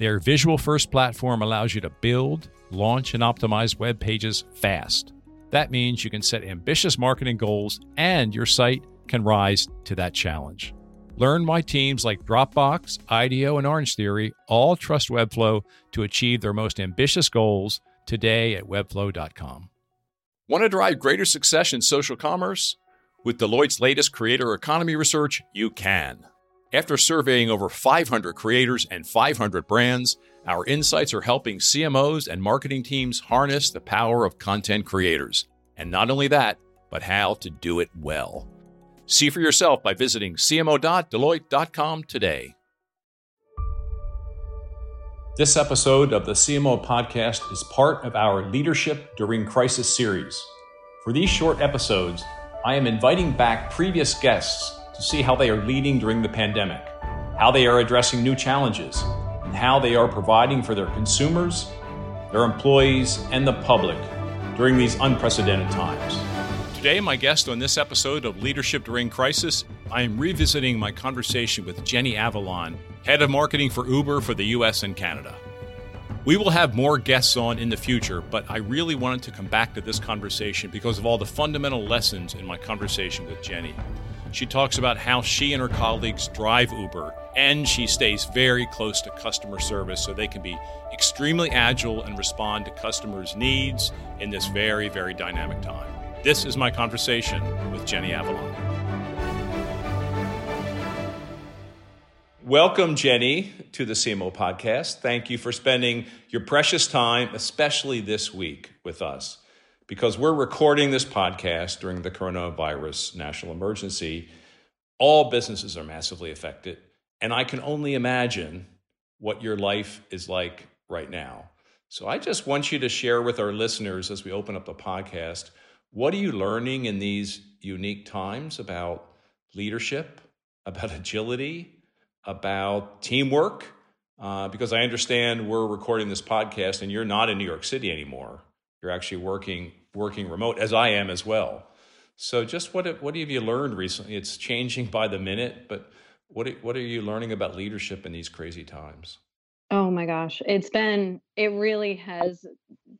Their visual first platform allows you to build, launch, and optimize web pages fast. That means you can set ambitious marketing goals and your site can rise to that challenge. Learn why teams like Dropbox, IDEO, and Orange Theory all trust Webflow to achieve their most ambitious goals today at webflow.com. Want to drive greater success in social commerce? With Deloitte's latest creator economy research, you can. After surveying over 500 creators and 500 brands, our insights are helping CMOs and marketing teams harness the power of content creators. And not only that, but how to do it well. See for yourself by visiting cmo.deloitte.com today. This episode of the CMO podcast is part of our Leadership During Crisis series. For these short episodes, I am inviting back previous guests to see how they are leading during the pandemic, how they are addressing new challenges, and how they are providing for their consumers, their employees, and the public during these unprecedented times. Today, my guest on this episode of Leadership During Crisis, I am revisiting my conversation with Jenny Avallon, head of marketing for Uber for the US and Canada. We will have more guests on in the future, but I really wanted to come back to this conversation because of all the fundamental lessons in my conversation with Jenny. She talks about how she and her colleagues drive Uber, and she stays very close to customer service so they can be extremely agile and respond to customers' needs in this very, very dynamic time. This is my conversation with Jenny Avallon. Welcome, Jenny, to the CMO podcast. Thank you for spending your precious time, especially this week, with us. Because we're recording this podcast during the coronavirus national emergency, all businesses are massively affected. And I can only imagine what your life is like right now. So I just want you to share with our listeners as we open up the podcast what are you learning in these unique times about leadership, about agility, about teamwork, uh, because I understand we're recording this podcast and you're not in New York City anymore. You're actually working working remote, as I am as well. So, just what what have you learned recently? It's changing by the minute, but what what are you learning about leadership in these crazy times? Oh my gosh, it's been it really has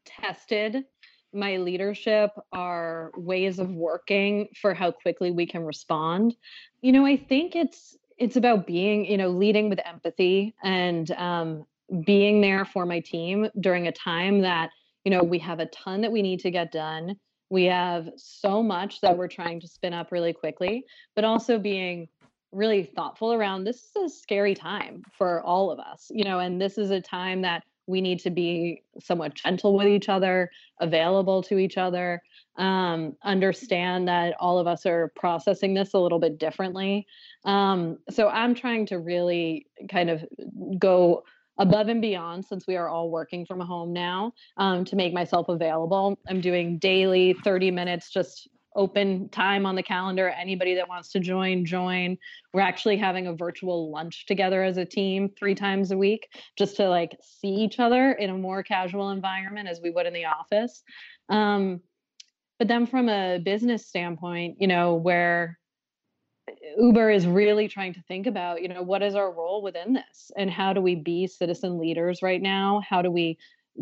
tested my leadership, our ways of working for how quickly we can respond. You know, I think it's it's about being you know leading with empathy and um, being there for my team during a time that you know we have a ton that we need to get done. We have so much that we're trying to spin up really quickly but also being really thoughtful around this is a scary time for all of us you know and this is a time that we need to be somewhat gentle with each other available to each other um, understand that all of us are processing this a little bit differently. Um, so I'm trying to really kind of go above and beyond since we are all working from home now um, to make myself available. I'm doing daily 30 minutes just open time on the calendar. Anybody that wants to join join. We're actually having a virtual lunch together as a team three times a week just to like see each other in a more casual environment as we would in the office. Um, but then from a business standpoint you know where Uber is really trying to think about, you know, what is our role within this and how do we be citizen leaders right now? How do we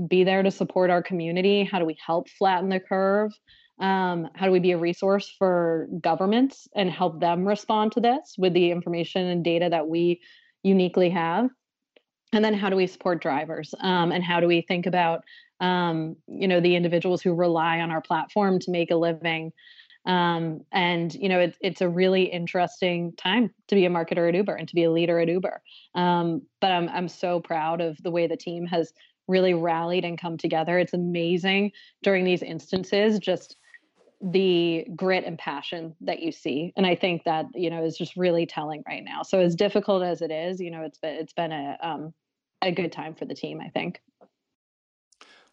be there to support our community? How do we help flatten the curve? Um, how do we be a resource for governments and help them respond to this with the information and data that we uniquely have? And then how do we support drivers? Um, and how do we think about, um, you know, the individuals who rely on our platform to make a living? Um, and you know, it's it's a really interesting time to be a marketer at Uber and to be a leader at Uber. Um, but I'm I'm so proud of the way the team has really rallied and come together. It's amazing during these instances, just the grit and passion that you see and i think that you know is just really telling right now so as difficult as it is you know it's been it's been a um a good time for the team i think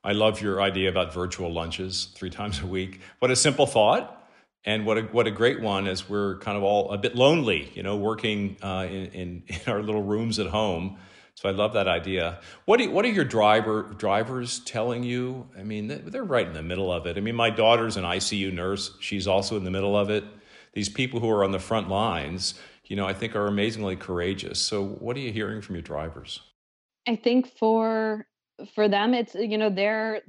I love your idea about virtual lunches three times a week. What a simple thought. And what a, what a great one as we're kind of all a bit lonely, you know, working uh, in, in, in our little rooms at home. So I love that idea. What do, what are your driver drivers telling you? I mean, they're right in the middle of it. I mean, my daughter's an ICU nurse. She's also in the middle of it. These people who are on the front lines, you know, I think are amazingly courageous. So what are you hearing from your drivers? I think for for them it's you know they're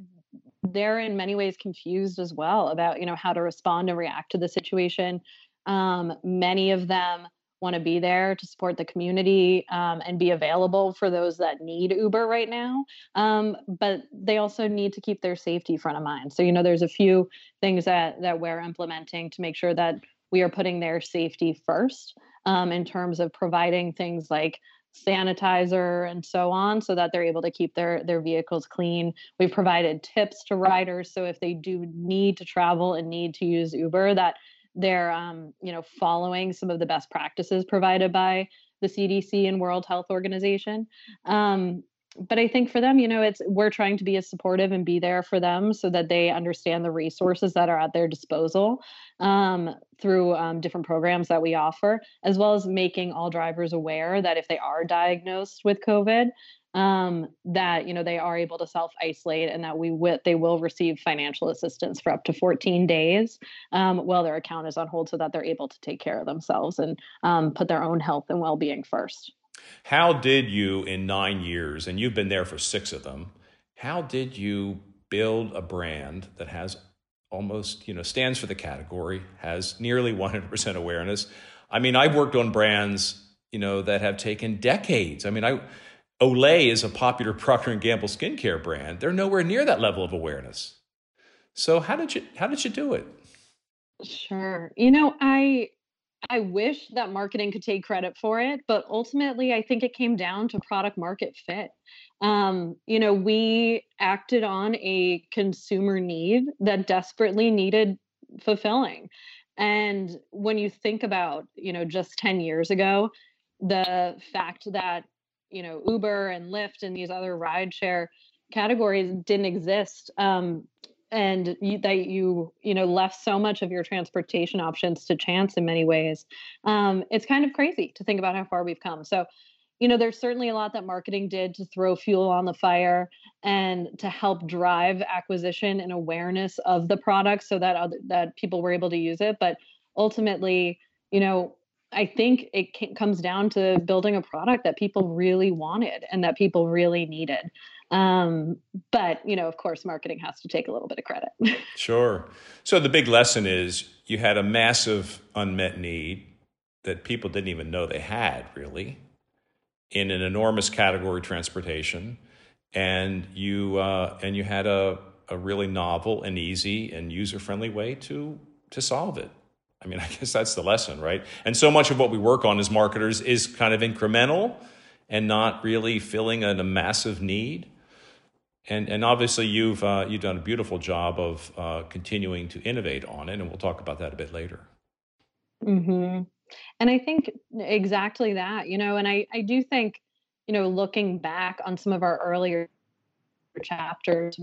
they're in many ways confused as well about you know how to respond and react to the situation. Um, many of them want to be there to support the community um, and be available for those that need uber right now. Um, but they also need to keep their safety front of mind. So you know there's a few things that that we're implementing to make sure that we are putting their safety first um, in terms of providing things like sanitizer and so on so that they're able to keep their their vehicles clean. We've provided tips to riders so if they do need to travel and need to use uber that they're um, you know following some of the best practices provided by the cdc and world health organization. Um, but I think for them, you know, it's we're trying to be as supportive and be there for them so that they understand the resources that are at their disposal um, through um, different programs that we offer, as well as making all drivers aware that if they are diagnosed with COVID, um, that you know they are able to self isolate and that we w- they will receive financial assistance for up to 14 days um, while their account is on hold, so that they're able to take care of themselves and um, put their own health and well being first. How did you, in nine years, and you've been there for six of them, how did you build a brand that has almost, you know, stands for the category, has nearly 100% awareness? I mean, I've worked on brands, you know, that have taken decades. I mean, I Olay is a popular Procter and Gamble skincare brand. They're nowhere near that level of awareness. So how did you how did you do it? Sure. You know, I I wish that marketing could take credit for it, but ultimately, I think it came down to product market fit. Um, you know, we acted on a consumer need that desperately needed fulfilling. And when you think about, you know, just 10 years ago, the fact that, you know, Uber and Lyft and these other rideshare categories didn't exist um, and you, that you you know left so much of your transportation options to chance in many ways um, it's kind of crazy to think about how far we've come so you know there's certainly a lot that marketing did to throw fuel on the fire and to help drive acquisition and awareness of the product so that other, that people were able to use it but ultimately you know I think it comes down to building a product that people really wanted and that people really needed. Um, but you know, of course, marketing has to take a little bit of credit. sure. So the big lesson is you had a massive unmet need that people didn't even know they had really in an enormous category transportation, and you uh, and you had a a really novel and easy and user friendly way to to solve it. I mean, I guess that's the lesson, right? And so much of what we work on as marketers is kind of incremental and not really filling a, a massive need and and obviously you've uh, you've done a beautiful job of uh, continuing to innovate on it, and we'll talk about that a bit later. Hmm. And I think exactly that, you know, and I I do think, you know, looking back on some of our earlier chapters,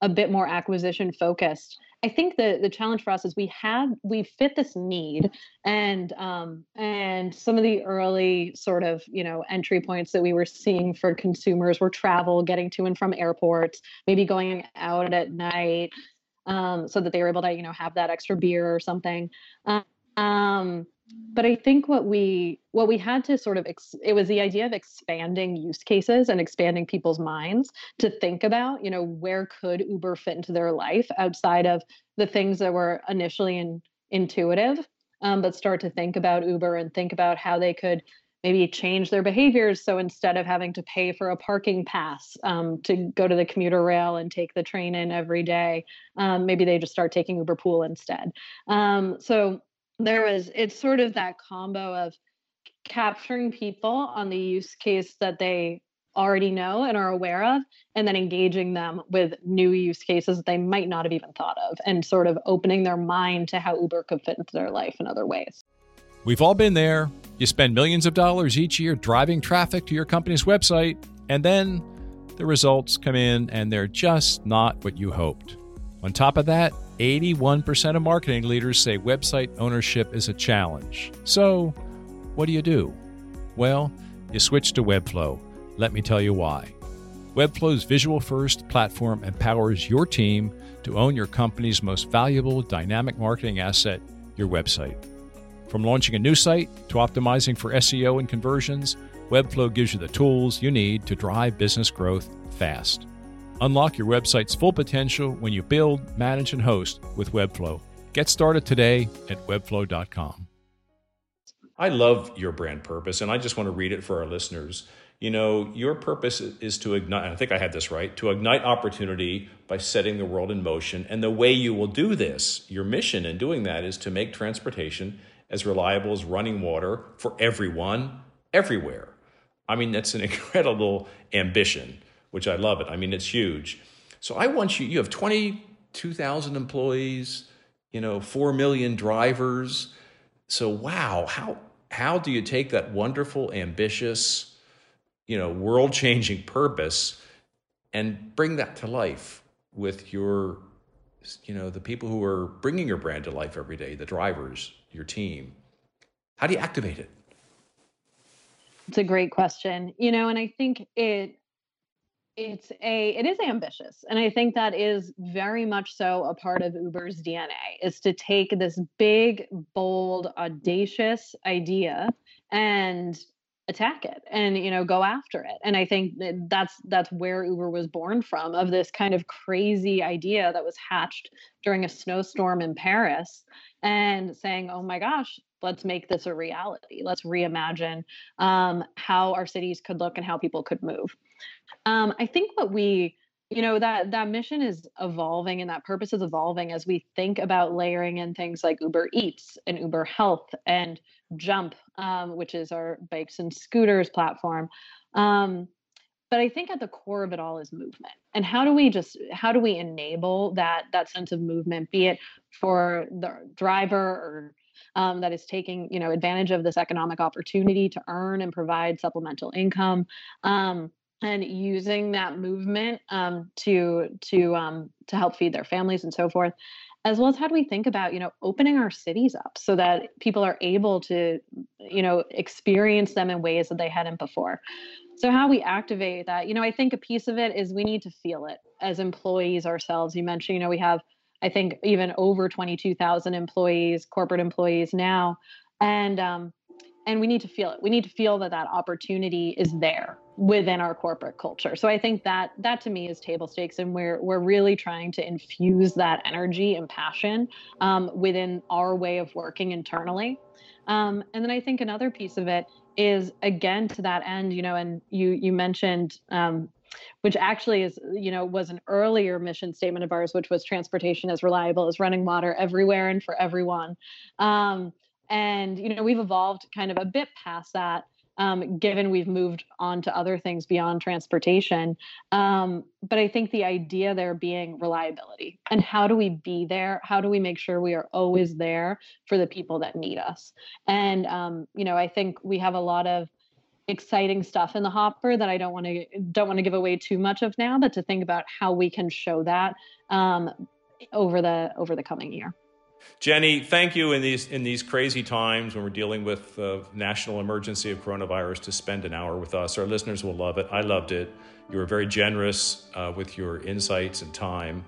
a bit more acquisition focused. I think the the challenge for us is we have we fit this need and um and some of the early sort of you know entry points that we were seeing for consumers were travel, getting to and from airports, maybe going out at night, um, so that they were able to you know have that extra beer or something. Um, but i think what we what we had to sort of ex- it was the idea of expanding use cases and expanding people's minds to think about you know where could uber fit into their life outside of the things that were initially in, intuitive um, but start to think about uber and think about how they could maybe change their behaviors. So instead of having to pay for a parking pass um, to go to the commuter rail and take the train in every day um, maybe they just start taking uber pool instead. Um, so there was it's sort of that combo of capturing people on the use case that they already know and are aware of and then engaging them with new use cases that they might not have even thought of and sort of opening their mind to how uber could fit into their life in other ways we've all been there you spend millions of dollars each year driving traffic to your company's website and then the results come in and they're just not what you hoped. On top of that, 81% of marketing leaders say website ownership is a challenge. So, what do you do? Well, you switch to Webflow. Let me tell you why. Webflow's visual first platform empowers your team to own your company's most valuable dynamic marketing asset, your website. From launching a new site to optimizing for SEO and conversions, Webflow gives you the tools you need to drive business growth fast. Unlock your website's full potential when you build, manage, and host with Webflow. Get started today at webflow.com. I love your brand purpose, and I just want to read it for our listeners. You know, your purpose is to ignite, I think I had this right, to ignite opportunity by setting the world in motion. And the way you will do this, your mission in doing that is to make transportation as reliable as running water for everyone, everywhere. I mean, that's an incredible ambition, which I love it. I mean, it's huge. So I want you, you have 22,000 employees, you know, 4 million drivers. So wow, how how do you take that wonderful, ambitious, you know, world-changing purpose and bring that to life with your you know, the people who are bringing your brand to life every day, the drivers, your team? How do you activate it? It's a great question. You know, and I think it it's a it is ambitious and i think that is very much so a part of uber's dna is to take this big bold audacious idea and attack it and you know go after it. And i think that that's that's where uber was born from of this kind of crazy idea that was hatched during a snowstorm in paris and saying oh my gosh let's make this a reality. Let's reimagine um, how our cities could look and how people could move um, i think what we you know that that mission is evolving and that purpose is evolving as we think about layering in things like uber eats and uber health and jump um, which is our bikes and scooters platform. Um, but i think at the core of it all is movement. And how do we just how do we enable that that sense of movement be it for the driver or um, that is taking you know advantage of this economic opportunity to earn and provide supplemental income? Um, and using that movement um, to to um, to help feed their families and so forth as well as how do we think about you know opening our cities up so that people are able to you know experience them in ways that they hadn't before. So how we activate that you know i think a piece of it is we need to feel it as employees ourselves. You mentioned you know we have I think even over 22,000 employees, corporate employees now, and um, and we need to feel it. We need to feel that that opportunity is there within our corporate culture. So I think that that to me is table stakes, and we're we're really trying to infuse that energy and passion um, within our way of working internally. Um, and then I think another piece of it is again to that end, you know, and you you mentioned um, which actually is you know was an earlier mission statement of ours which was transportation as reliable as running water everywhere and for everyone um, and you know we've evolved kind of a bit past that um, given we've moved on to other things beyond transportation um, but i think the idea there being reliability and how do we be there how do we make sure we are always there for the people that need us and um, you know i think we have a lot of exciting stuff in the hopper that I don't want to don't want to give away too much of now, but to think about how we can show that um, over the over the coming year. Jenny, thank you in these in these crazy times when we're dealing with the national emergency of coronavirus to spend an hour with us. Our listeners will love it. I loved it. You were very generous uh, with your insights and time,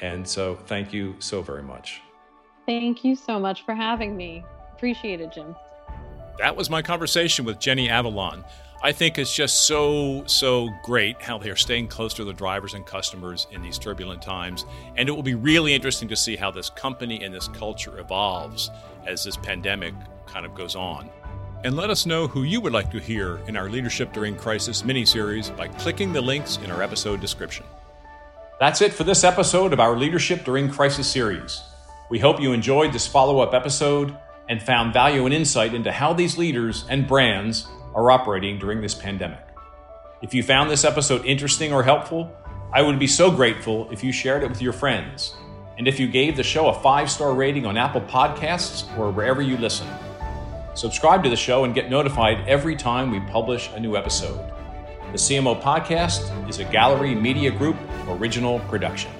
and so thank you so very much. Thank you so much for having me. Appreciate it, Jim that was my conversation with Jenny Avallon. I think it's just so, so great how they're staying close to the drivers and customers in these turbulent times. And it will be really interesting to see how this company and this culture evolves as this pandemic kind of goes on. And let us know who you would like to hear in our Leadership During Crisis mini series by clicking the links in our episode description. That's it for this episode of our Leadership During Crisis series. We hope you enjoyed this follow up episode and found value and insight into how these leaders and brands are operating during this pandemic. If you found this episode interesting or helpful, I would be so grateful if you shared it with your friends and if you gave the show a five star rating on Apple Podcasts or wherever you listen. Subscribe to the show and get notified every time we publish a new episode. The CMO Podcast is a Gallery Media Group original production.